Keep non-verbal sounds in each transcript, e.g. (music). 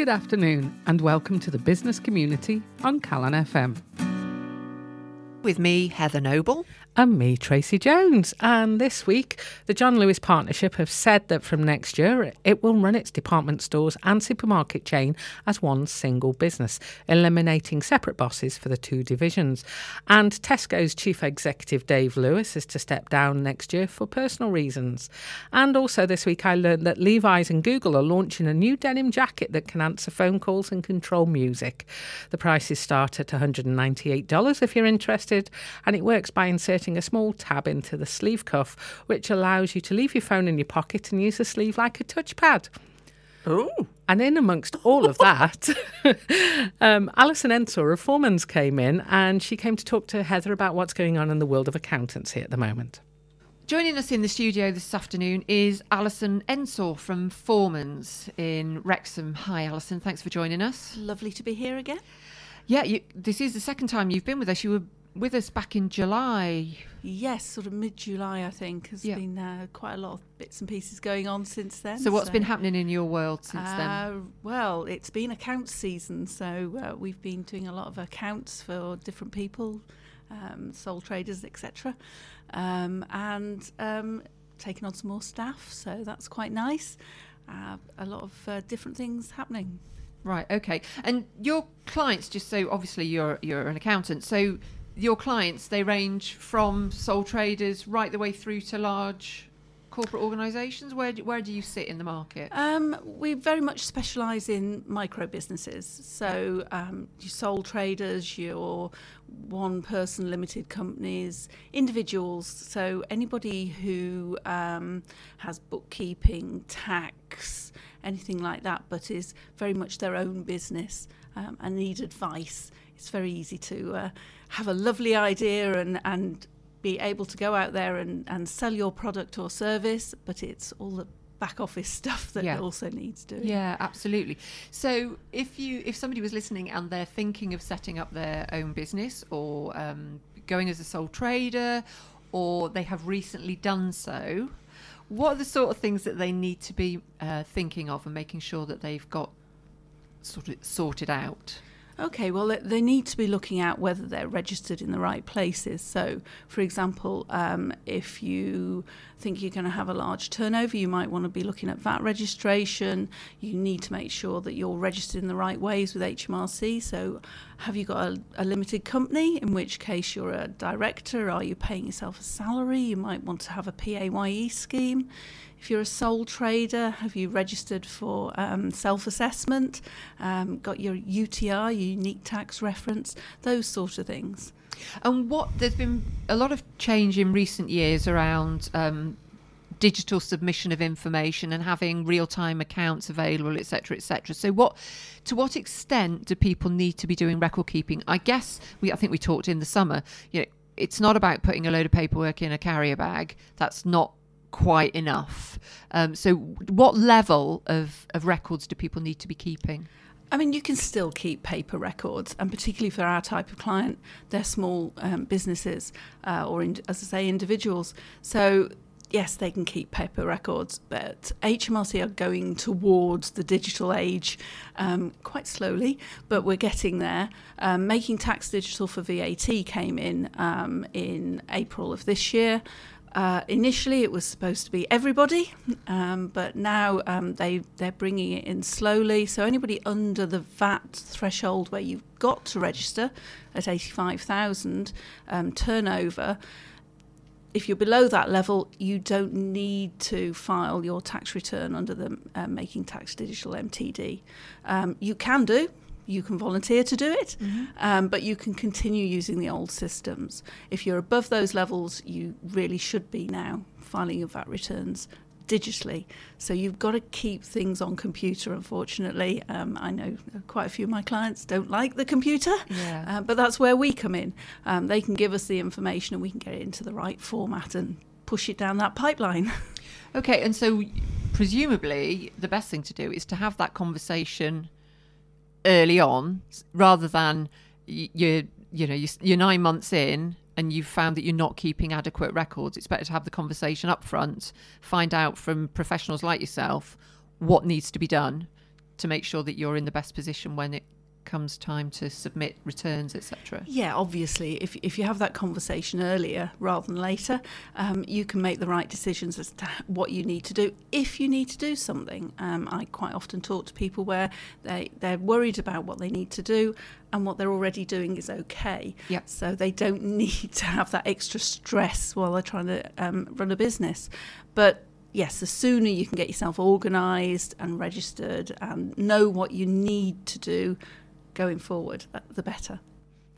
Good afternoon, and welcome to the business community on Calon FM. With me, Heather Noble. And me, Tracy Jones. And this week, the John Lewis Partnership have said that from next year, it will run its department stores and supermarket chain as one single business, eliminating separate bosses for the two divisions. And Tesco's chief executive, Dave Lewis, is to step down next year for personal reasons. And also this week, I learned that Levi's and Google are launching a new denim jacket that can answer phone calls and control music. The prices start at $198 if you're interested, and it works by inserting a small tab into the sleeve cuff, which allows you to leave your phone in your pocket and use the sleeve like a touchpad. Oh. And in amongst all of that, (laughs) um, Alison Ensor of Foreman's came in and she came to talk to Heather about what's going on in the world of accountancy at the moment. Joining us in the studio this afternoon is Alison Ensor from Foreman's in Wrexham. Hi, Alison. Thanks for joining us. Lovely to be here again. Yeah, you, this is the second time you've been with us. You were with us back in July. Yes, sort of mid July, I think. Has Yeah. been uh, quite a lot of bits and pieces going on since then. So, what's been happening in your world since then? Uh, well, it's been accounts season, so uh, we've been doing a lot of accounts for different people, um, sole traders, etc., um, and um, taking on some more staff. So that's quite nice. Uh, a lot of uh, different things happening. Right. Okay. And your clients, just so obviously you're you're an accountant, so your clients they range from sole traders right the way through to large corporate organisations. Where do, where do you sit in the market? Um, we very much specialise in micro businesses. So um, your sole traders, your one person limited companies, individuals. So anybody who um, has bookkeeping, tax, anything like that, but is very much their own business um, and need advice. It's very easy to uh, have a lovely idea and, and be able to go out there and, and sell your product or service, but it's all the back office stuff that Yeah. also needs doing. Yeah, absolutely. So if you if somebody was listening and they're thinking of setting up their own business or um, going as a sole trader, or they have recently done so, what are the sort of things that they need to be uh, thinking of and making sure that they've got sort of sorted out? Okay, well, they- need to be looking at whether they're registered in the right places. So, for example, um, if you think you're going to have a large turnover, you might want to be looking at VAT registration. You need to make sure that you're registered in the right ways with HMRC. So, have you got a, a limited company, in which case you're a director? Are you paying yourself a salary? You might want to have a PAYE scheme. If you're a sole trader, have you registered for um, self assessment? Um, got your UTR, unique tax reference, those sort of things. And what there's been a lot of change in recent years around um, digital submission of information and having real-time accounts available, etc., etc. So, what to what extent do people need to be doing record keeping? I guess we, I think we talked in the summer. You know, it's not about putting a load of paperwork in a carrier bag. That's not quite enough. Um, so, what level of, of records do people need to be keeping? I mean, you can still keep paper records, and particularly for our type of client, they're small um, businesses uh, or, in, as I say, individuals. So, yes, they can keep paper records, but HMRC are going towards the digital age um, quite slowly, but we're getting there. Um, making tax digital for VAT came in um, in April of this year. Uh, initially, it was supposed to be everybody, um, but now um, they they're bringing it in slowly. So anybody under the VAT threshold, where you've got to register at eighty five thousand um, turnover, if you're below that level, you don't need to file your tax return under the uh, Making Tax Digital MTD. Um, you can do. You can volunteer to do it, um, but you can continue using the old systems. If you're above those levels, you really should be now filing your VAT returns digitally. So you've got to keep things on computer, unfortunately. Um, I know quite a few of my clients don't like the computer, Yeah. uh, but that's where we come in. Um, they can give us the information and we can get it into the right format and push it down that pipeline. (laughs) Okay, and so presumably the best thing to do is to have that conversation early on, rather than you're you know you're, you're nine months in and you've found that you're not keeping adequate records. It's better to have the conversation up front, find out from professionals like yourself what needs to be done to make sure that you're in the best position when it comes time to submit returns, etc. Yeah, obviously, if, if you have that conversation earlier rather than later, um, you can make the right decisions as to what you need to do. If you need to do something, um, I quite often talk to people where they, they're worried about what they need to do and what they're already doing is okay. Yep. So they don't (laughs) need to have that extra stress while they're trying to um, run a business. But yes, the sooner you can get yourself organised and registered and know what you need to do going forward, the better.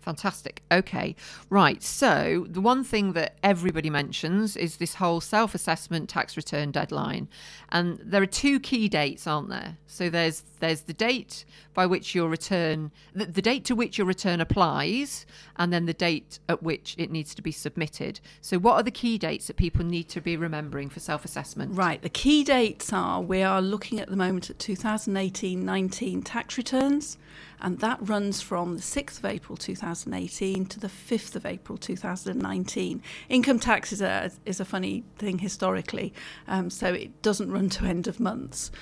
Fantastic. Okay. Right. So, the one thing that everybody mentions is this whole self assessment tax return deadline. And there are two key dates, aren't there? So, there's there's the date by which your return, the, the date to which your return applies, and then the date at which it needs to be submitted. So, what are the key dates that people need to be remembering for self assessment? Right. The key dates are we are looking at the moment at 2018 19 tax returns and that runs from the 6th of April 2018 to the 5th of April 2019. Income tax is a, is a funny thing historically, um, so it doesn't run to end of months.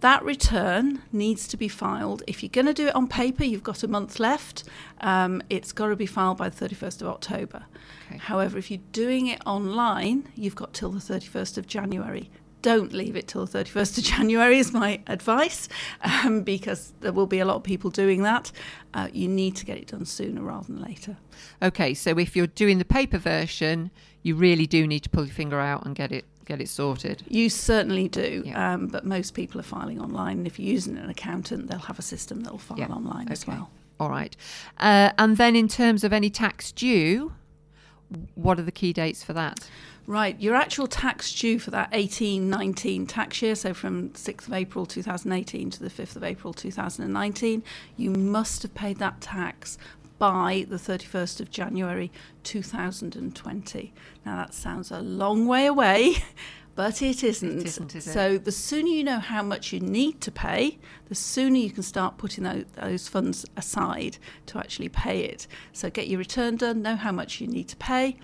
That return needs to be filed. If you're going to do it on paper, you've got a month left. Um, it's got to be filed by the 31st of October. Okay. However, if you're doing it online, you've got till the 31st of January don't leave it till the 31st of (laughs) January, is my advice, um, because there will be a lot of people doing that. Uh, you need to get it done sooner rather than later. Okay, so if you're doing the paper version, you really do need to pull your finger out and get it get it sorted. You certainly do, Yeah. um, but most people are filing online. And if you're using an accountant, they'll have a system that'll file Yeah, online as well. All right. Uh, and then in terms of any tax due, what are the key dates for that? Right, your actual tax due for that 18 19 tax year, so from 6th of April 2018 to the 5th of April 2019, you must have paid that tax by the 31st of January 2020. Now, that sounds a long way away. (laughs) But it isn't. isn't, is it? so the sooner you know how much you need to pay, the sooner you can start putting those, those funds aside to actually pay it. So get your return done, know how much you need to pay,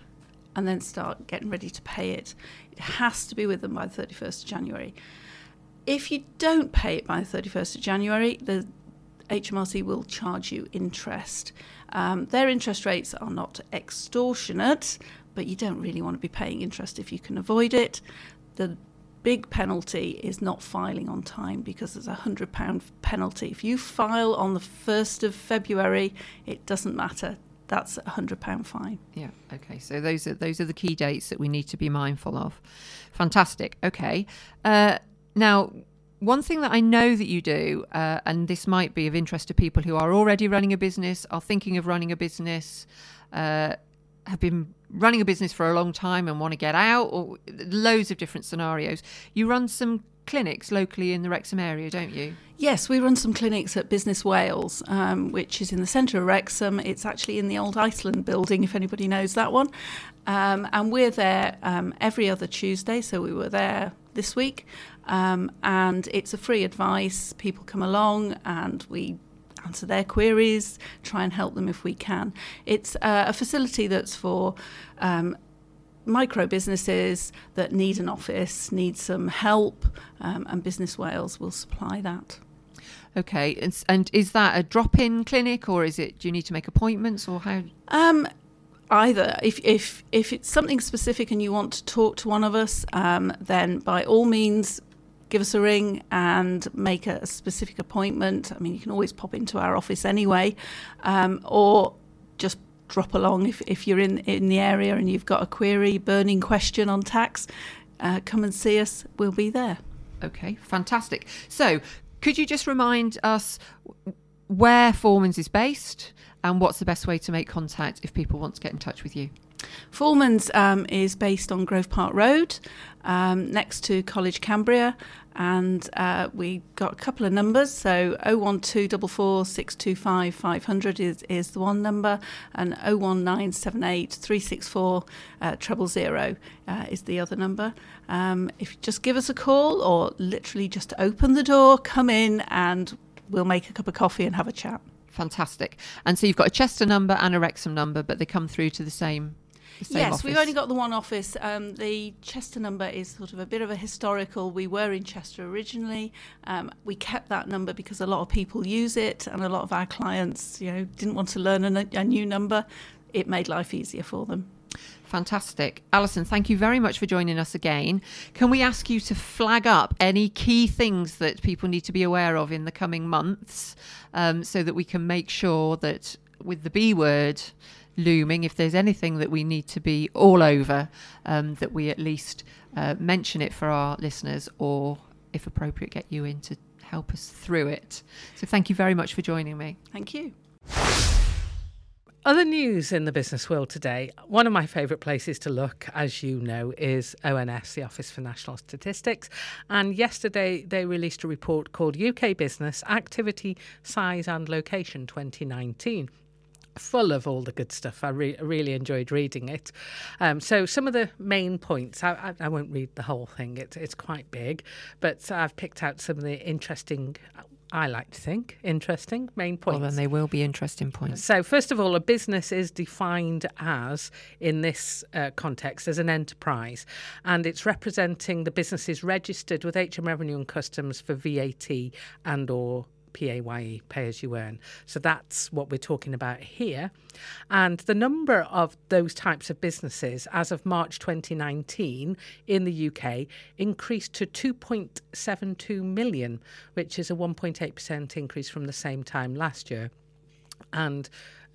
and then start getting ready to pay it. It has to be with them by the 31st of January. If you don't pay it by the 31st of January, the HMRC will charge you interest. Um, their interest rates are not extortionate, but you don't really want to be paying interest if you can avoid it. The big penalty is not filing on time because there's a hundred pound penalty. If you file on the first of February, it doesn't matter. That's a hundred pound fine. Yeah. Okay. So those are those are the key dates that we need to be mindful of. Fantastic. Okay. Uh, now, one thing that I know that you do, uh, and this might be of interest to people who are already running a business, are thinking of running a business, uh, have been running a business for a long time and want to get out, or loads of different scenarios. You run some clinics locally in the Wrexham area, don't you? Yes, we run some clinics at Business Wales, um, which is in the centre of Wrexham. It's actually in the old Iceland building, if anybody knows that one. Um, and we're there um, every other Tuesday, so we were there this week. Um, and it's a free advice. People come along and we answer their queries, try and help them if we can. It's uh, a facility that's for um, micro businesses that need an office, need some help, um, and Business Wales will supply that. Okay. And, and is that a drop-in clinic, or is it? Do you need to make appointments, or how? Um, either if if if it's something specific and you want to talk to one of us, um, then by all means. Give us a ring and make a specific appointment. I mean, you can always pop into our office anyway, um, or just drop along if, if you're in, in the area and you've got a query, burning question on tax. Uh, come and see us. We'll be there. Okay, fantastic. So, could you just remind us where Foreman's is based and what's the best way to make contact if people want to get in touch with you? Foreman's um, is based on Grove Park Road, um, next to College Cambria, and uh, we got a couple of numbers. So 01244 625 500 is, is the one number, and 01978 364 uh, uh, is the other number. Um, if you just give us a call, or literally just open the door, come in, and we'll make a cup of coffee and have a chat. Fantastic. And so you've got a Chester number and a Wrexham number, but they come through to the same. Yes, office? we've only got the one office. Um, the Chester number is sort of a bit of a historical. We were in Chester originally. Um, we kept that number because a lot of people use it, and a lot of our clients, you know, didn't want to learn a, a new number. It made life easier for them. Fantastic. Alison, thank you very much for joining us again. Can we ask you to flag up any key things that people need to be aware of in the coming months um, so that we can make sure that with the B word looming, if there's anything that we need to be all over, um, that we at least uh, mention it for our listeners or, if appropriate, get you in to help us through it. So thank you very much for joining me. Thank you. Other news in the business world today. One of my favourite places to look, as you know, is ONS, the Office for National Statistics. And yesterday they released a report called UK Business Activity, Size and Location 2019 full of all the good stuff. I re- really enjoyed reading it. Um, so some of the main points, I, I, I won't read the whole thing. It's it's quite big, but I've picked out some of the interesting. I like to think interesting main points. Well, then they will be interesting points. So, first of all, a business is defined as, in this uh, context, as an enterprise, and it's representing the businesses registered with HM Revenue and Customs for VAT and/or PAYE, pay as you earn. So that's what we're talking about here. And the number of those types of businesses as of March 2019 in the UK increased to 2.72 million, which is a 1.8% increase from the same time last year. And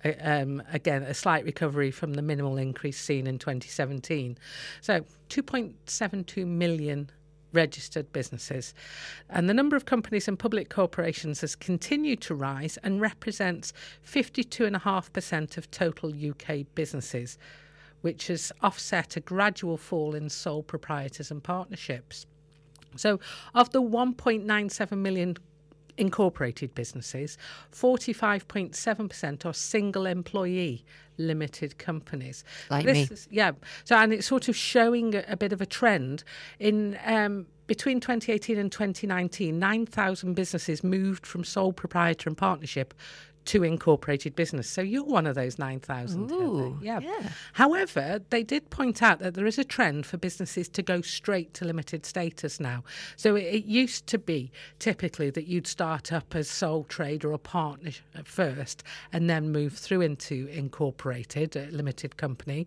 uh, um, again, a slight recovery from the minimal increase seen in 2017. So 2.72 million registered businesses. And the number of companies and public corporations has continued to rise and represents 52.5% of total UK businesses, which has offset a gradual fall in sole proprietors and partnerships. So, of the 1.97 million incorporated businesses, 45.7% are single employee limited companies. Like this me. Is, yeah. So, and it's sort of showing a, a bit of a trend in. Um, between 2018 and 2019, 9,000 businesses moved from sole proprietor and partnership to incorporated business. So you're one of those 9,000. Ooh, yeah. yeah. However, they did point out that there is a trend for businesses to go straight to limited status now. So it, it used to be typically that you'd start up as sole trader or partner at first and then move through into incorporated, a limited company.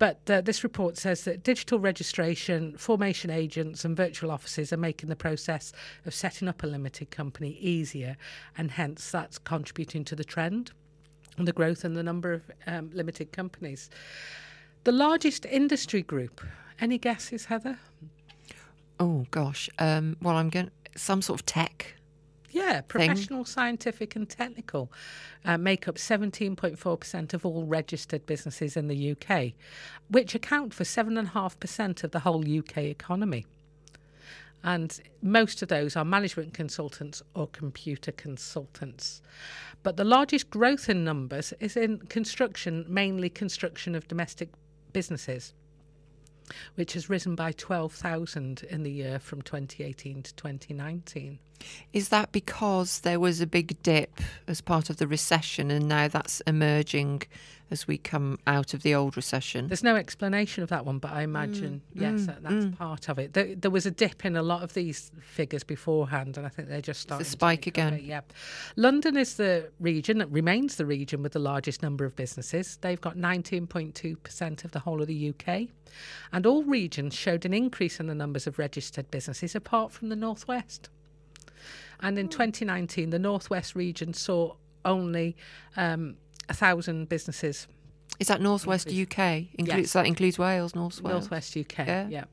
But uh, this report says that digital registration, formation agents, and virtual offices are making the process of setting up a limited company easier, and hence that's contributing to the trend and the growth and the number of um, limited companies. The largest industry group. Any guesses, Heather? Oh gosh. Um, well, I'm going some sort of tech. Yeah, professional, scientific, and technical uh, make up 17.4% of all registered businesses in the UK, which account for 7.5% of the whole UK economy. And most of those are management consultants or computer consultants. But the largest growth in numbers is in construction, mainly construction of domestic businesses which has risen by 12,000 in the year from 2018 to 2019. Is that because there was a big dip as part of the recession and now that's emerging as we come out of the old recession? There's no explanation of that one, but I imagine, mm, yes, mm, that, that's mm. part of it. There, there was a dip in a lot of these figures beforehand, and I think they're just starting a spike again. Yeah. London is the region, it remains the region with the largest number of businesses. They've got 19.2% of the whole of the UK. And all regions showed an increase in the numbers of registered businesses apart from the Northwest. And in 2019, the Northwest region saw only um, a thousand businesses. Is that Northwest. UK? Includes Yes. that includes Wales, North Wales. Northwest UK, Yeah. yeah.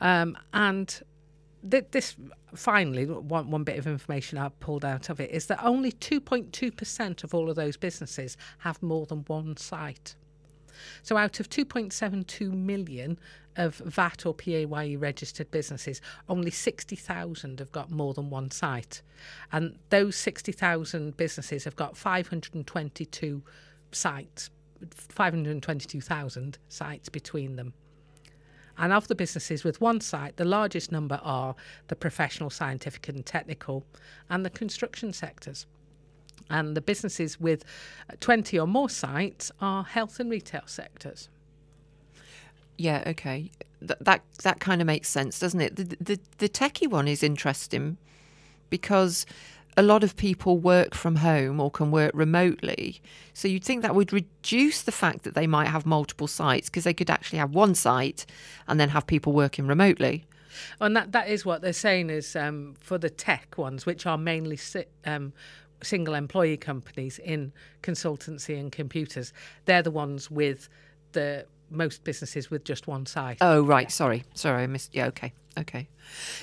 Um, and th- this finally one one bit of information I pulled out of it is that only 2.2% of all of those businesses have more than one site. So out of 2.72 million of VAT or PAYE registered businesses, only 60,000 have got more than one site. And those 60,000 businesses have got 522 sites, 522,000 sites between them. And of the businesses with one site, the largest number are the professional, scientific, and technical, and the construction sectors. And the businesses with 20 or more sites are health and retail sectors. Yeah, okay. Th- that that kind of makes sense, doesn't it? The, the the techie one is interesting because a lot of people work from home or can work remotely. So you'd think that would reduce the fact that they might have multiple sites because they could actually have one site and then have people working remotely. And that, that is what they're saying is um, for the tech ones, which are mainly si- um, single employee companies in consultancy and computers, they're the ones with the most businesses with just one site. Oh, right. Sorry. Sorry. I missed. Yeah. Okay. Okay.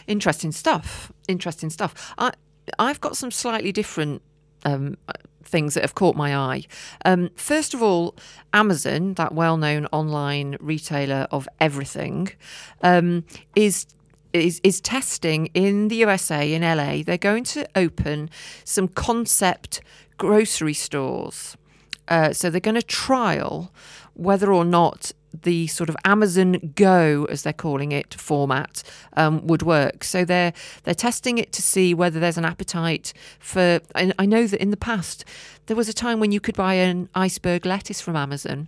Interesting stuff. Interesting stuff. I, I've got some slightly different um, things that have caught my eye. Um, first of all, Amazon, that well known online retailer of everything, um, is. Is, is testing in the USA, in LA. They're going to open some concept grocery stores. Uh, so they're going to trial whether or not the sort of Amazon Go, as they're calling it, format um, would work. So they're they're testing it to see whether there's an appetite for. I, I know that in the past there was a time when you could buy an iceberg lettuce from Amazon.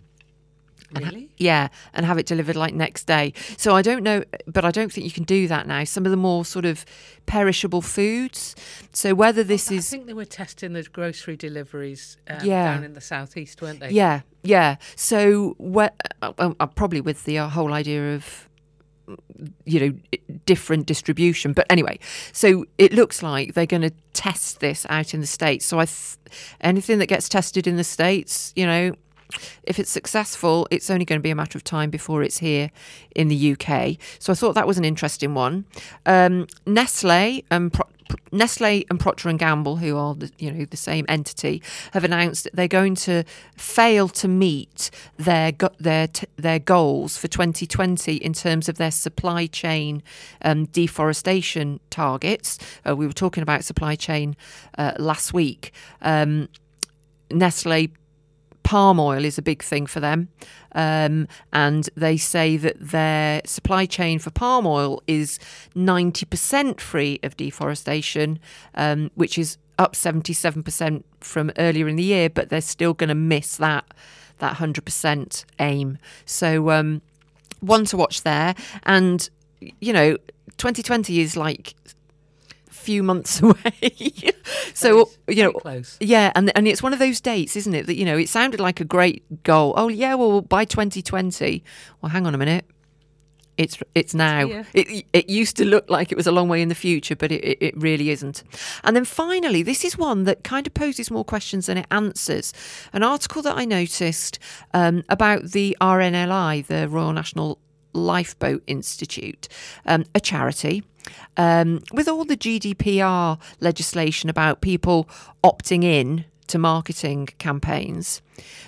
And ha- Really? yeah, and have it delivered like next day. So I don't know, but I don't think you can do that now. Some of the more sort of perishable foods. So whether this I is I think they were testing the grocery deliveries um, Yeah. down in the southeast, weren't they? Yeah, yeah. So, where, uh, uh, uh, probably with the uh, whole idea of you know different distribution but anyway so it looks like they're going to test this out in the states so i th- anything that gets tested in the states you know if it's successful it's only going to be a matter of time before it's here in the uk so i thought that was an interesting one um, nestle and Pro- Nestle and Procter and Gamble, who are the, you know the same entity, have announced that they're going to fail to meet their their their goals for 2020 in terms of their supply chain um, deforestation targets. Uh, we were talking about supply chain uh, last week. Um, Nestle palm oil is a big thing for them. Um, and they say that their supply chain for palm oil is 90% free of deforestation, um, which is up 77% from earlier in the year, but they're still going to miss that that 100% aim. So, um, one to watch there. And, you know, 2020 is like few months (laughs) away. so you know, close. yeah, and and it's one of those dates, isn't it? That you know, it sounded like a great goal. Oh yeah, well by 2020. Well, hang on a minute. It's it's now. It it used to look like it was a long way in the future, but it, it, it really isn't. And then finally, this is one that kind of poses more questions than it answers. An article that I noticed um, about the RNLI, the Royal National Lifeboat Institute, um, a charity. Um, with all the GDPR legislation about people opting in to marketing campaigns,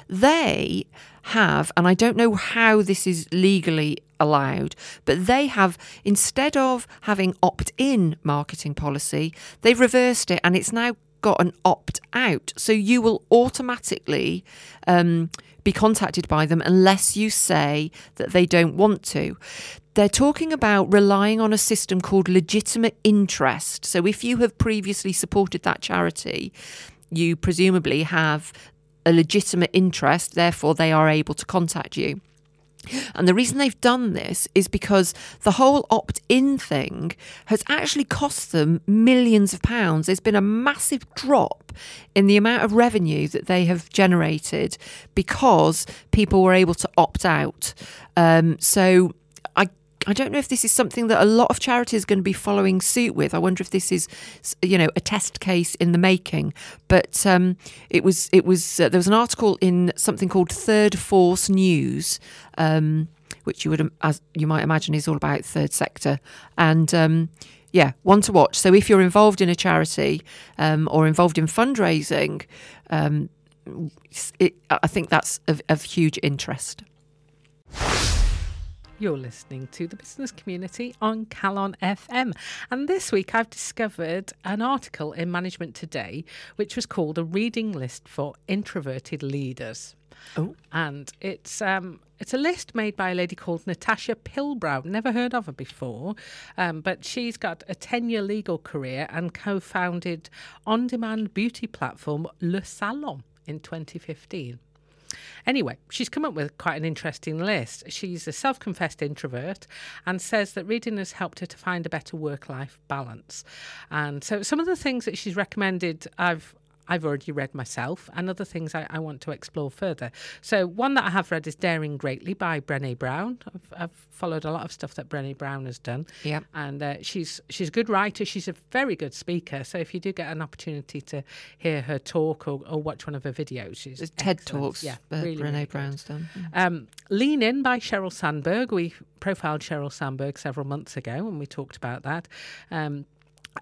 they have, and I don't know how this is legally allowed, but they have, instead of having opt in marketing policy, they've reversed it and it's now got an opt out. So you will automatically um, be contacted by them unless you say that they don't want to. They're talking about relying on a system called legitimate interest. So if you have previously supported that charity, you presumably have a legitimate interest, therefore, they are able to contact you. And the reason they've done this is because the whole opt in thing has actually cost them millions of pounds. There's been a massive drop in the amount of revenue that they have generated because people were able to opt out. Um, so I I don't know if this is something that a lot of charities are going to be following suit with. I wonder if this is, you know, a test case in the making. But um, it was, it was. Uh, there was an article in something called Third Force News, um, which you would, as you might imagine, is all about third sector. And um, yeah, one to watch. So if you're involved in a charity um, or involved in fundraising, um, it, I think that's of, of huge interest. You're listening to the business community on Calon FM. And this week I've discovered an article in Management Today which was called A Reading List for Introverted Leaders. Oh. And it's um it's a list made by a lady called Natasha Pilbrow. Never heard of her before, um, but she's got a 10 year legal career and co founded on demand beauty platform Le Salon in 2015. Anyway, she's come up with quite an interesting list. She's a self confessed introvert and says that reading has helped her to find a better work life balance. And so some of the things that she's recommended, I've I've already read myself, and other things I, I, want to explore further. So, one that I have read is Daring Greatly by Brené Brown. I've, I've followed a lot of stuff that Brené Brown has done. Yeah. And uh, she's she's a good writer. She's a very good speaker. So, if you do get an opportunity to hear her talk or, or watch one of her videos, she's TED. Talks. Yeah, really, Brené really Brown's done. um, Lean In by Sheryl Sandberg. We profiled Sheryl Sandberg several months ago and we talked about that. Um,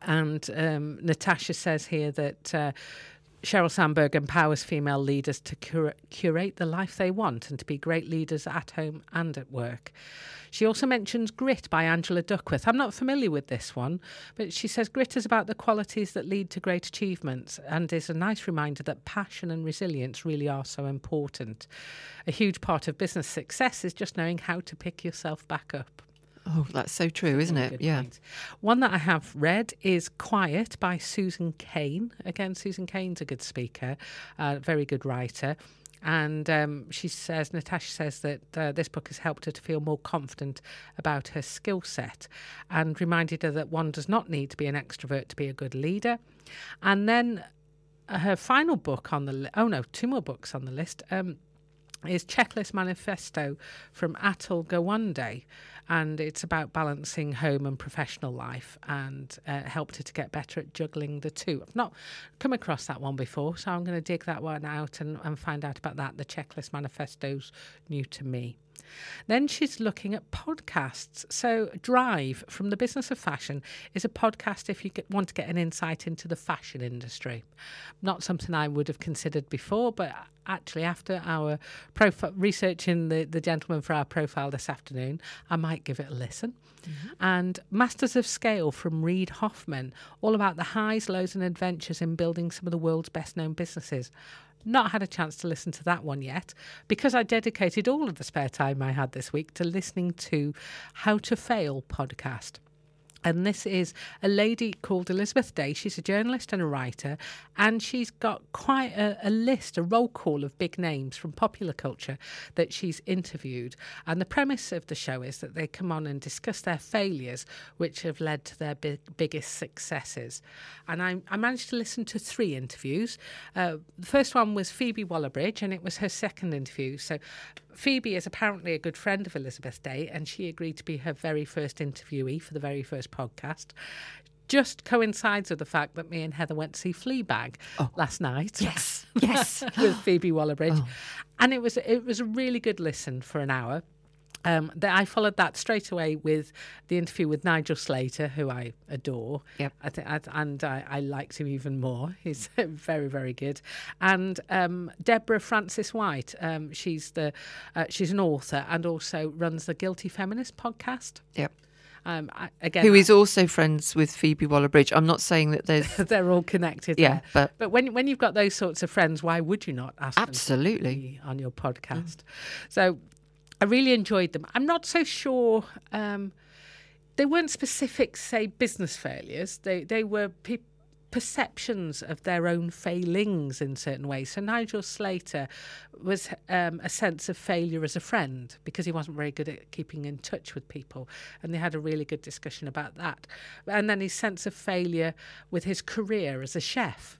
and um, Natasha says here that. Uh, Sheryl Sandberg empowers female leaders to cura- curate the life they want and to be great leaders at home and at work. She also mentions Grit by Angela Duckworth. I'm not familiar with this one, but she says grit is about the qualities that lead to great achievements and is a nice reminder that passion and resilience really are so important. A huge part of business success is just knowing how to pick yourself back up. Oh, that's so true, isn't it? Yeah. point. One that I have read is Quiet by Susan Cain. Again, Susan Cain's a good speaker, a very good writer. And um, she says, Natasha says that uh, this book has helped her to feel more confident about her skill set and reminded her that one does not need to be an extrovert to be a good leader. And then uh, her final book on the li- oh no, two more books on the list. Um, is Checklist Manifesto from Atul Gawande, and it's about balancing home and professional life and uh, helped her to get better at juggling the two. I've not come across that one before, so I'm going to dig that one out and, and find out about that. The Checklist Manifesto's new to me. Then she's looking at podcasts. So, Drive from the Business of Fashion is a podcast if you get, want to get an insight into the fashion industry. Not something I would have considered before, but actually, after our profi- researching the, the gentleman for our profile this afternoon, I might give it a listen. Mm-hmm. And Masters of Scale from Reid Hoffman, all about the highs, lows, and adventures in building some of the world's best known businesses. Not had a chance to listen to that one yet because I dedicated all of the spare time I had this week to listening to How to Fail podcast. And this is a lady called Elizabeth Day. She's a journalist and a writer, and she's got quite a, a, list, a roll call of big names from popular culture that she's interviewed. And the premise of the show is that they come on and discuss their failures, which have led to their big, biggest successes. And I, I, managed to listen to three interviews. Uh, the first one was Phoebe Waller-Bridge, and it was her second interview. So Phoebe is apparently a good friend of Elizabeth Day, and she agreed to be her very first interviewee for the very first podcast. Just coincides with the fact that me and Heather went to see Fleabag oh. last night. Yes, (laughs) yes, with Phoebe Waller-Bridge, oh. and it was it was a really good listen for an hour. Um, that I followed that straight away with the interview with Nigel Slater, who I adore. Yep. I th- I, and I, I liked him even more. (laughs) He's (laughs) very, very good. And um, Deborah Frances-White, um, she's the uh, she's an author and also runs the Guilty Feminist podcast. Yep. Um, I, again, who is also friends with Phoebe Waller-Bridge. I'm not saying that there's (laughs) they're all connected. Yeah, there. but but when when you've got those sorts of friends, why would you not ask absolutely on your podcast? Mm. So I really enjoyed them. I'm not so sure. Um, they weren't specific, say, business failures. They they were pe- perceptions of their own failings in certain ways. So Nigel Slater was um, a sense of failure as a friend because he wasn't very good at keeping in touch with people, and they had a really good discussion about that. And then his sense of failure with his career as a chef.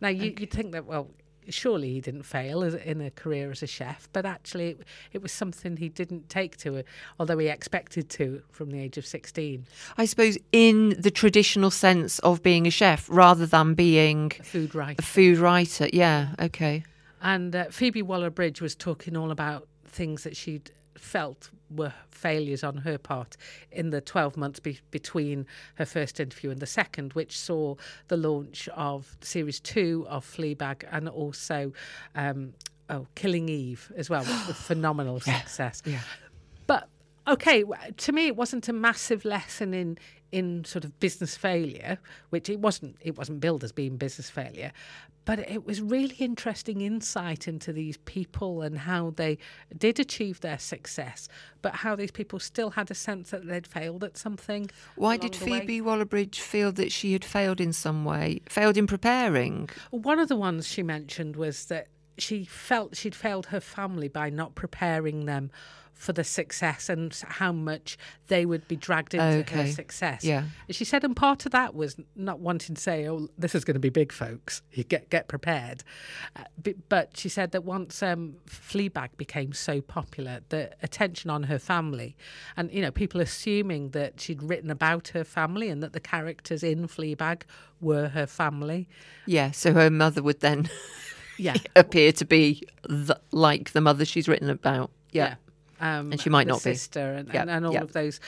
Now you, okay. you'd think that well surely he didn't fail in a career as a chef, but actually it, it was something he didn't take to it, although he expected to from the age of 16. I suppose in the traditional sense of being a chef rather than being a food writer. A food writer, yeah, okay. And uh, Phoebe Waller-Bridge was talking all about things that she'd felt were failures on her part in the 12 months be- between her first interview and the second, which saw the launch of series two of Fleabag and also um, oh, Killing Eve as well, which was a (gasps) phenomenal yeah. success. Yeah. But okay, to me, it wasn't a massive lesson in in sort of business failure, which it wasn't. It wasn't billed as being business failure, but it was really interesting insight into these people and how they did achieve their success, but how these people still had a sense that they'd failed at something. Why did Phoebe Waller-Bridge feel that she had failed in some way? Failed in preparing? One of the ones she mentioned was that she felt she'd failed her family by not preparing them for the success and how much they would be dragged into her success. Yeah. And She said, and part of that was not wanting to say, "Oh, this is going to be big, folks. You get get prepared." Uh, but she said that once um, Fleabag became so popular, the attention on her family, and you know, people assuming that she'd written about her family and that the characters in Fleabag were her family. Yeah, so her mother would then Yeah. (laughs) appear to be the, like the mother she's written about. Yeah. Um, And she might not be. sister and, Yeah, and, and all yeah. of those.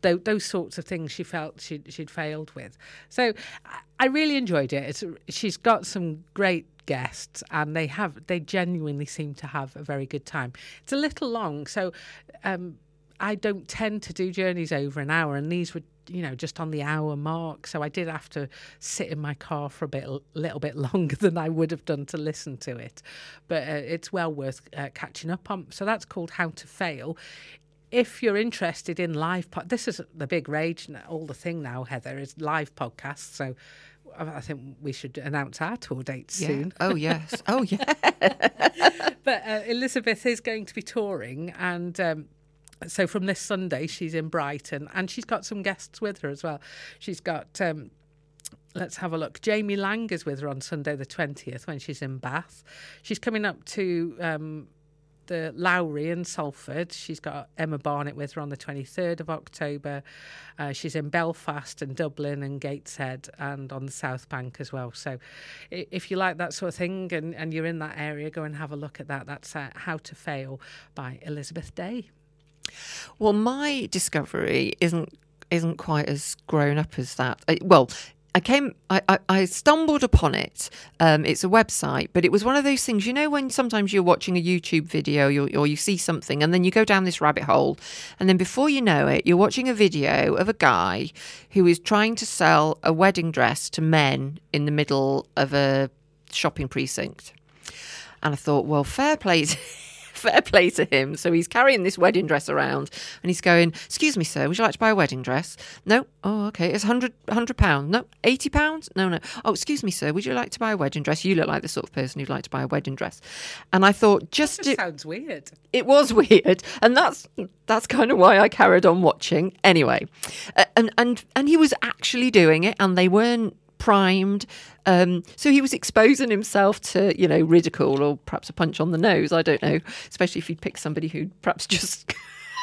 Those, those sorts of things she felt she'd, she'd failed with. So I- I really enjoyed it. It's, she's got some great guests and they have they genuinely seem to have a very good time. It's a little long, so um, I don't tend to do journeys over an hour, and these were you know just on the hour mark. So I did have to sit in my car for a bit, a little bit (laughs) longer than I would have done to listen to it. But uh, it's well worth uh, catching up on. So that's called How to Fail. If you're interested in live, pod- this is the big rage, all the thing now, Heather, is live podcasts. So I I think we should announce our tour dates Yeah. soon. Oh yes. Oh (laughs) yeah. But uh, Elizabeth is going to be touring, and um, so from this Sunday she's in Brighton, and she's got some guests with her as well. She's got. Um, Let's have a look. Jamie Laing is with her on Sunday the 20th when she's in Bath. She's coming up to um, the Lowry in Salford. She's got Emma Barnett with her on the 23rd of October. Uh, she's in Belfast and Dublin and Gateshead and on the South Bank as well. So if you like that sort of thing and, and you're in that area, go and have a look at that. That's uh, How to Fail by Elizabeth Day. Well, my discovery isn't isn't quite as grown up as that. I, well, I came, I, I, I stumbled upon it. Um, it's a website, but it was one of those things. You know, when sometimes you're watching a YouTube video or you see something, and then you go down this rabbit hole, and then before you know it, you're watching a video of a guy who is trying to sell a wedding dress to men in the middle of a shopping precinct. And I thought, well, fair play. Fair play to him. So he's carrying this wedding dress around and he's going, Excuse me, sir, would you like to buy a wedding dress? No. Oh, okay. It's 100 pounds. No. 80 pounds? No, no. Oh, excuse me, sir, would you like to buy a wedding dress? You look like the sort of person who'd like to buy a wedding dress. And I thought, just do, sounds weird. it was (laughs) weird and that's that's kind of why I carried on watching anyway Uh, and and and he was actually doing it and they weren't primed um, so he was exposing himself to you know ridicule or perhaps a punch on the nose I don't know especially if you'd pick somebody who perhaps (laughs) just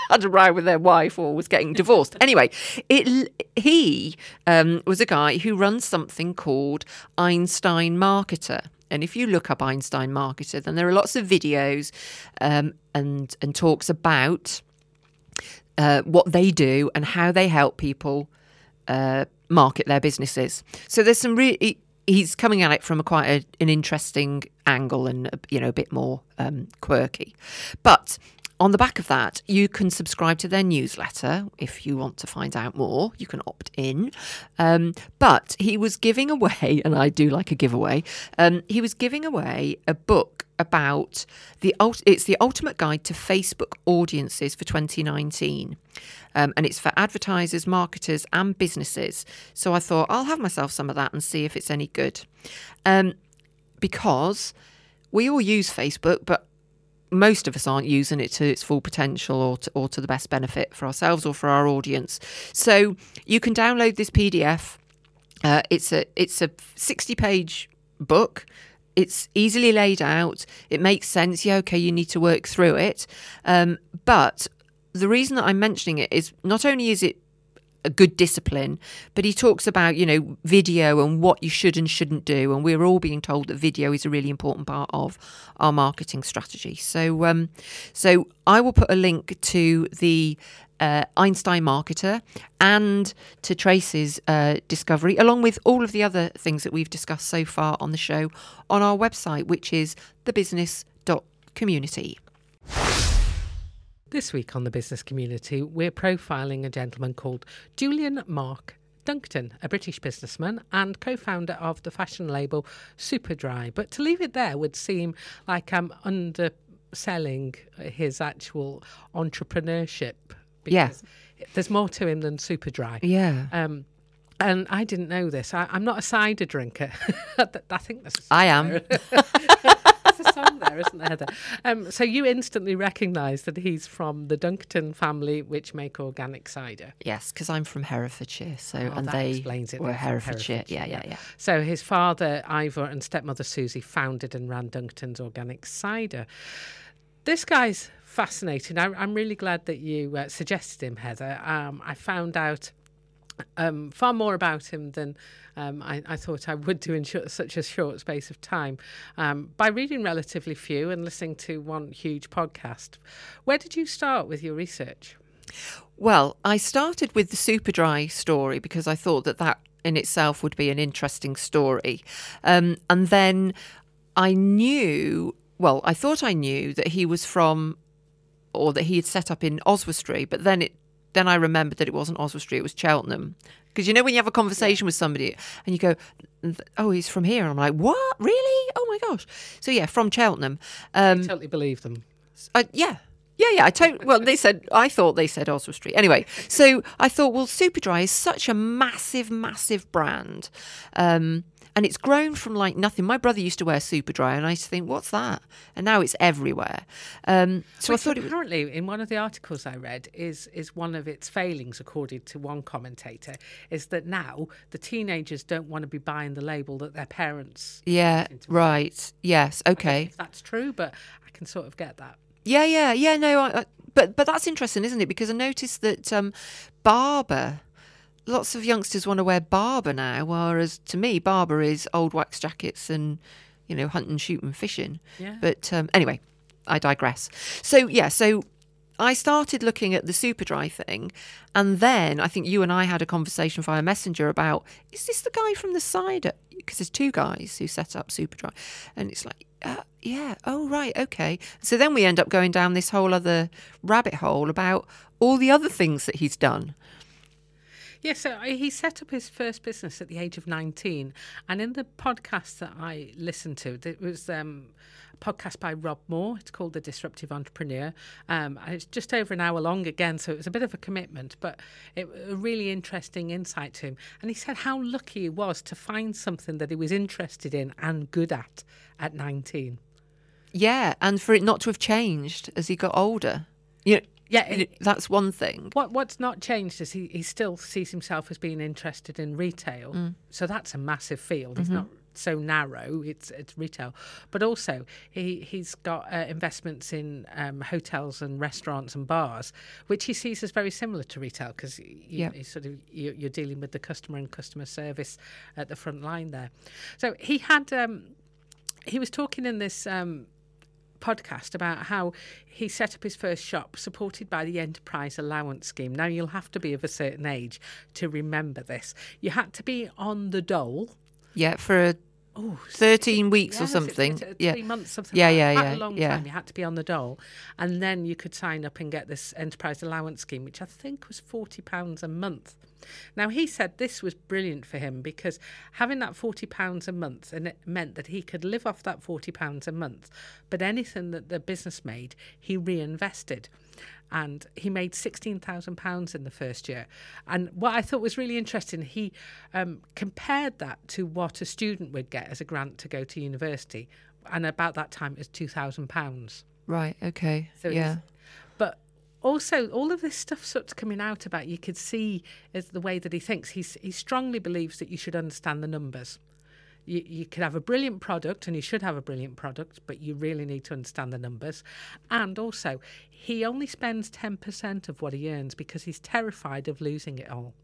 had a row with their wife or was getting divorced. (laughs) Anyway, it he um, was a guy who runs something called Einstein Marketer. And if you look up Einstein Marketer, then there are lots of videos um, and and talks about uh, what they do and how they help people uh, market their businesses. So there's some really he's coming at it from a quite a, an interesting angle and you know a bit more um, quirky, but. On the back of that, you can subscribe to their newsletter if you want to find out more. You can opt in. Um, but he was giving away, (laughs) and I do like a giveaway. Um, he was giving away a book about the it's the ultimate guide to Facebook audiences for 2019, um, and it's for advertisers, marketers, and businesses. So I thought I'll have myself some of that and see if it's any good, um, because we all use Facebook, but most of us aren't using it to its full potential or to, or to the best benefit for ourselves or for our audience. So you can download this PDF. Uh, it's a it's a sixty page book. It's easily laid out. It makes sense. Yeah, okay, you need to work through it. Um, but the reason that I'm mentioning it is not only is it a good discipline, but he talks about, you know, video and what you should and shouldn't do. And we're all being told that video is a really important part of our marketing strategy. So, um, so I will put a link to the uh, Einstein Marketer and to Trace's uh, discovery, along with all of the other things that we've discussed so far on the show, on our website, which is thebusiness.community. This week on the business community, we're profiling a gentleman called Julian Mark Dunkerton, a British businessman and co founder of the fashion label Superdry. But to leave it there would seem like I'm underselling his actual entrepreneurship. Yeah. There's more to him than Superdry. Yeah. Um, and I didn't know this. I, I'm not a cider drinker. (laughs) I think that's. I am. (laughs) (laughs) It's a song there, isn't there, Heather? (laughs) Um, so you instantly recognise that he's from the Dunkerton family, which make organic cider. Yes, because I'm from Herefordshire, so Oh, and they explains it were Herefordshire. Herefordshire, Yeah, yeah, yeah. So his father, Ivor, and stepmother, Susie, founded and ran Dunkerton's organic cider. This guy's fascinating. I, I'm really glad that you uh, suggested him, Heather. Um, I found out um, far more about him than um, I, I thought I would do in such a short space of time um, by reading relatively few and listening to one huge podcast. Where did you start with your research? Well, I started with the Superdry story because I thought that that in itself would be an interesting story. Um, and then I knew, well, I thought I knew that he was from, or that he had set up in Oswestry, but then it, then I remembered that it wasn't Oswestry, it was Cheltenham. Because you know when you have a conversation with somebody and you go, "Oh, he's from here," and I'm like, "What? Really? Oh my gosh!" So yeah, from Cheltenham. Um, totally believe them. uh, yeah. Yeah, yeah. I tot- (laughs) well, they said I thought they said Oswald Street. Anyway, so I thought, well, Superdry is such a massive, massive brand, um, and it's grown from like nothing. My brother used to wear Superdry, and I used to think, what's that? And now it's everywhere. Um, so Which I thought it was. apparently, in one of the articles I read, is is one of its failings, according to one commentator, is that now the teenagers don't want to be buying the label that their parents. Yeah. Right. Yes. Okay. That's true, but I can sort of get that. Yeah, yeah, yeah. No, I, I, but but that's interesting, isn't it? Because I noticed that um, Barbour, lots of youngsters want to wear Barbour now, whereas to me, Barbour is old wax jackets and you know hunting, shooting, fishing. Yeah. But um, anyway, I digress. So yeah, so I started looking at the Superdry thing, and then I think you and I had a conversation via Messenger about is this the guy from the cider? Because there's two guys who set up Superdry, and it's like. Uh, yeah. Oh, right. Okay. So then we end up going down this whole other rabbit hole about all the other things that he's done. Yeah, so he set up his first business at the age of 19. And in the podcast that I listened to, it was um, a podcast by Rob Moore. It's called The Disruptive Entrepreneur. Um, it's just over an hour long again, so it was a bit of a commitment, but it a really interesting insight to him. And he said how lucky he was to find something that he was interested in and good at at 19. Yeah, and for it not to have changed as he got older. You know, Yeah, it- that's one thing. What what's not changed is he, he still sees himself as being interested in retail. Mm. So that's a massive field. It's Mm-hmm. not so narrow. It's it's retail, but also he he's got uh, investments in um, hotels and restaurants and bars, which he sees as very similar to retail because you, Yeah. you sort of you, you're dealing with the customer and customer service at the front line there. So he had um, he was talking in this. Um, podcast about how he set up his first shop supported by the enterprise allowance scheme. Now you'll have to be of a certain age to remember this. You had to be on the dole. Yeah, for Oh, 13 weeks or yes, something. uh, yeah. months, something. Yeah, like yeah, that. Yeah, A long yeah. time. You had to be on the dole, and then you could sign up and get this enterprise allowance scheme, which I think was forty pounds a month. Now he said this was brilliant for him because having that forty pounds a month, and it meant that he could live off that forty pounds a month, but anything that the business made, he reinvested and he made sixteen thousand pounds in the first year. And what I thought was really interesting, he um, compared that to what a student would get as a grant to go to university, and about that time it was two thousand pounds. Right, okay. So yeah. but also all of this stuff sort of coming out about you could see is the way that he thinks. He's, he strongly believes that you should understand the numbers. You, you could have a brilliant product and you should have a brilliant product, but you really need to understand the numbers. And also, he only spends 10% of what he earns because he's terrified of losing it all.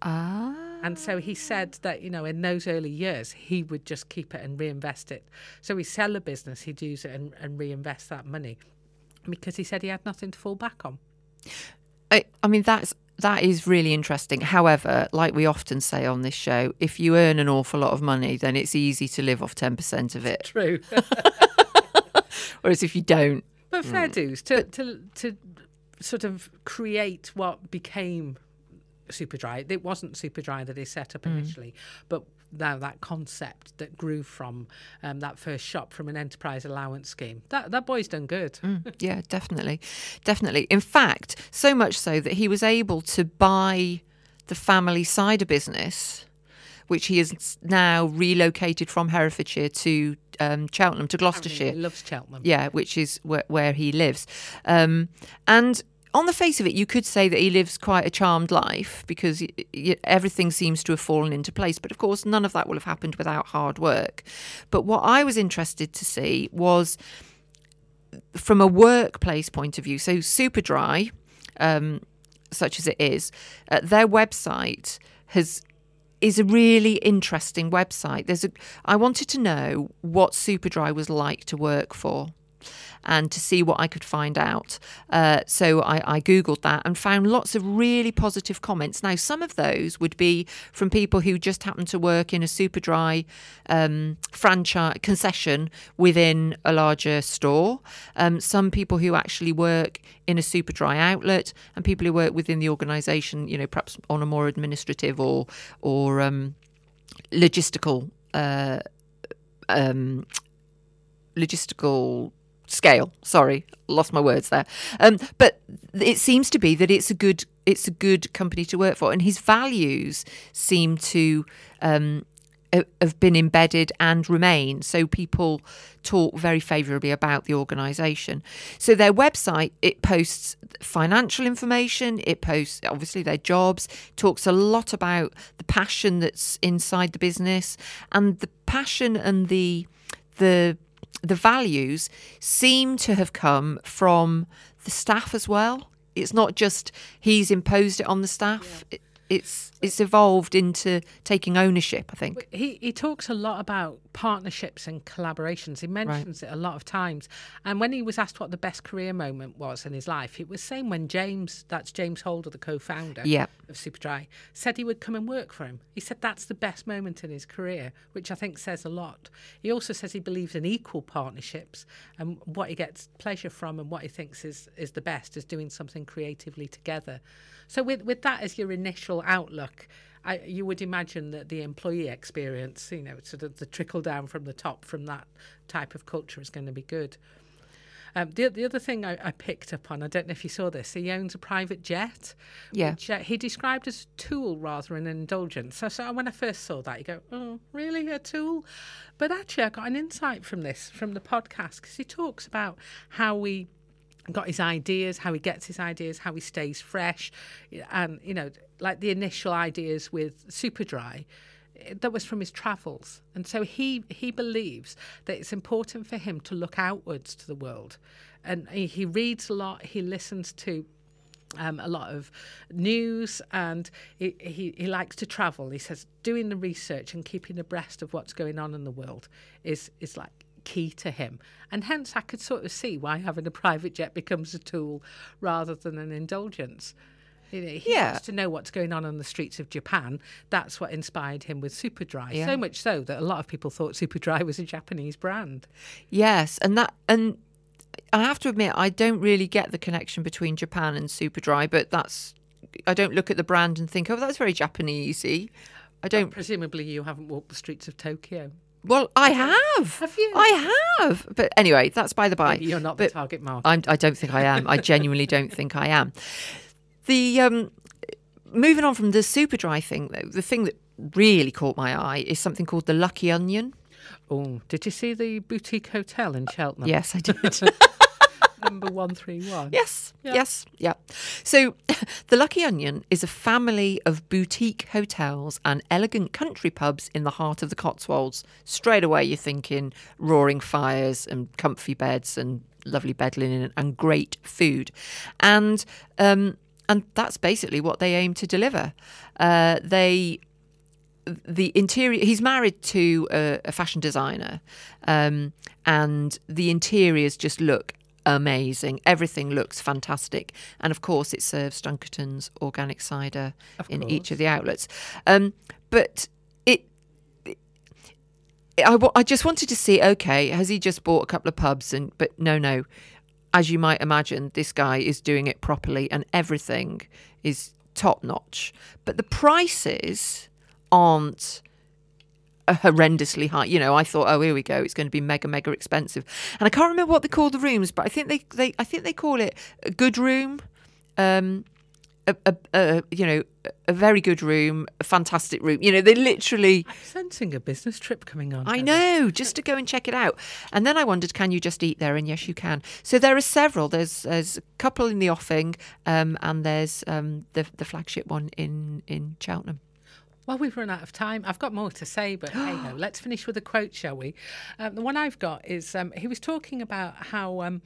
Ah. And so he said that, you know, in those early years, he would just keep it and reinvest it. So he'd sell a business, he'd use it and, and reinvest that money because he said he had nothing to fall back on. I, I mean that's that is really interesting. However, like we often say on this show, if you earn an awful lot of money, then it's easy to live off ten percent of it. True. (laughs) Whereas if you don't, but fair mm. dues to, to, to sort of create what became Superdry. It wasn't Superdry that he set up mm. initially, but now that concept that grew from um, that first shop from an enterprise allowance scheme. That, that boy's done good. yeah, definitely, definitely. In fact, so much so that he was able to buy the family cider business, which he has now relocated from Herefordshire to um, Cheltenham to He Gloucestershire. loves Cheltenham. Yeah, which is where, where he lives. Um, and on the face of it, you could say that he lives quite a charmed life because everything seems to have fallen into place. But of course, none of that will have happened without hard work. But what I was interested to see was from a workplace point of view. So Superdry, um, such as it is, uh, their website has is a really interesting website. There's a I wanted to know what Superdry was like to work for and to see what I could find out. Uh, so I, I Googled that and found lots of really positive comments. Now, some of those would be from people who just happen to work in a Superdry um, franchise concession within a larger store. Um, some people who actually work in a Superdry outlet, and people who work within the organisation. You know, perhaps on a more administrative or or um, logistical. Uh, um, logistical scale. Sorry, lost my words there. Um, but it seems to be that it's a good it's a good company to work for, and his values seem to um, have been embedded and remain. So people talk very favourably about the organisation. So their website it posts financial information. It posts obviously their jobs. Talks a lot about the passion that's inside the business and the passion and the the the values seem to have come from the staff as well. It's not just he's imposed it on the staff. It, it's it's evolved into taking ownership. I think. He he talks a lot about partnerships and collaborations. He mentions it a lot of times. And when he was asked what the best career moment was in his life, it was saying when James, that's James Holder, the co-founder Yeah. of Superdry, said he would come and work for him. He said that's the best moment in his career, which I think says a lot. He also says he believes in equal partnerships and what he gets pleasure from and what he thinks is is the best is doing something creatively together. So with with that as your initial outlook, I, you would imagine that the employee experience, you know, sort of the trickle down from the top from that type of culture is going to be good. Um, the, the other thing I, I picked up on, I don't know if you saw this, he owns a private jet, Yeah. which uh, he described as a tool rather than an indulgence. So, so when I first saw that, you go, oh, really, a tool? But actually, I got an insight from this, from the podcast, because he talks about how we got his ideas, how he gets his ideas, how he stays fresh, and you know, like the initial ideas with Superdry, eh, that was from his travels, and so he he believes that it's important for him to look outwards to the world, and he, he reads a lot, he listens to um, a lot of news and he, he, he likes to travel. He says doing the research and keeping abreast of what's going on in the world is, is like key to him. And hence I could sort of see why having a private jet becomes a tool rather than an indulgence. You know, he Yeah. wants to know what's going on on the streets of Japan. That's what inspired him with Superdry. Yeah. So much so that a lot of people thought Superdry was a Japanese brand. Yes, and that and I have to admit I don't really get the connection between Japan and Superdry, but that's I don't look at the brand and think, oh, that's very Japanesey. I don't. Presumably you haven't walked the streets of Tokyo. Well, I have. Have you? I have. But anyway, that's by the by. Maybe you're not the target market. I'm, I don't think I am. I genuinely don't think I am. The um, moving on from the Superdry thing, though, the thing that really caught my eye is something called the Lucky Onion. Oh, did you see the boutique hotel in Cheltenham? Yes, I did. (laughs) Number 131. Yes, Yeah. yes, yeah. So, (laughs) the Lucky Onion is a family of boutique hotels and elegant country pubs in the heart of the Cotswolds. Straight away, you're thinking roaring fires and comfy beds and lovely bed linen and great food, and um, and that's basically what they aim to deliver. Uh, they the interior he's married to a, a fashion designer um, and the interiors just look amazing. Everything looks fantastic. And of course it serves dunkerton's organic cider Of in each of the outlets. Um, but it I, wa- just wanted to see okay has he just bought a couple of pubs and but no no. As you might imagine this guy is doing it properly and everything is top notch but the prices aren't horrendously high you know i thought oh here we go it's going to be mega mega expensive and i can't remember what they call the rooms but i think they, they i think they call it a good room um a, a, a you know a very good room, a fantastic room. You know, they literally. I'm sensing a business trip coming on. I know, just to go and check it out. And then I wondered, can you just eat there? And yes, you can. So there are several. There's there's a couple in the offing, um, and there's um, the the flagship one in in Cheltenham. Well, we've run out of time. I've got more to say, but hey ho, (gasps) let's finish with a quote, shall we? Um, the one I've got is um, he was talking about how um,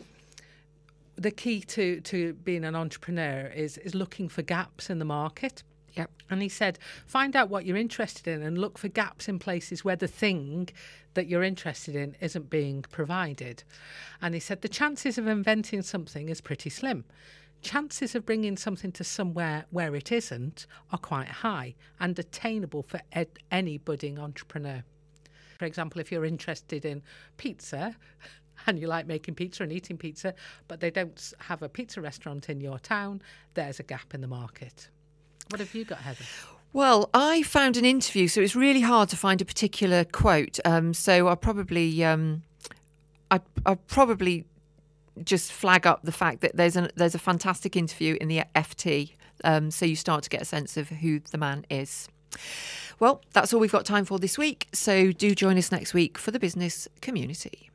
the key to, to being an entrepreneur is, is looking for gaps in the market. Yep. And he said, find out what you're interested in and look for gaps in places where the thing that you're interested in isn't being provided. And he said, the chances of inventing something is pretty slim. Chances of bringing something to somewhere where it isn't are quite high and attainable for ed- any budding entrepreneur. For example, if you're interested in pizza (laughs) and you like making pizza and eating pizza, but they don't have a pizza restaurant in your town, there's a gap in the market. What have you got, Heather? Well, I found an interview, so it's really hard to find a particular quote. Um, so I'll probably, um, I, I'll probably just flag up the fact that there's a there's a fantastic interview in the FT, um, so you start to get a sense of who the man is. Well, that's all we've got time for this week. So do join us next week for the business community.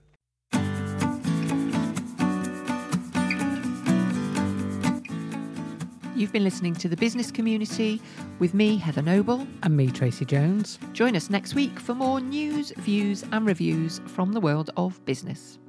You've been listening to the business community with me, Heather Noble. And me, Tracy Jones. Join us next week for more news, views, and reviews from the world of business.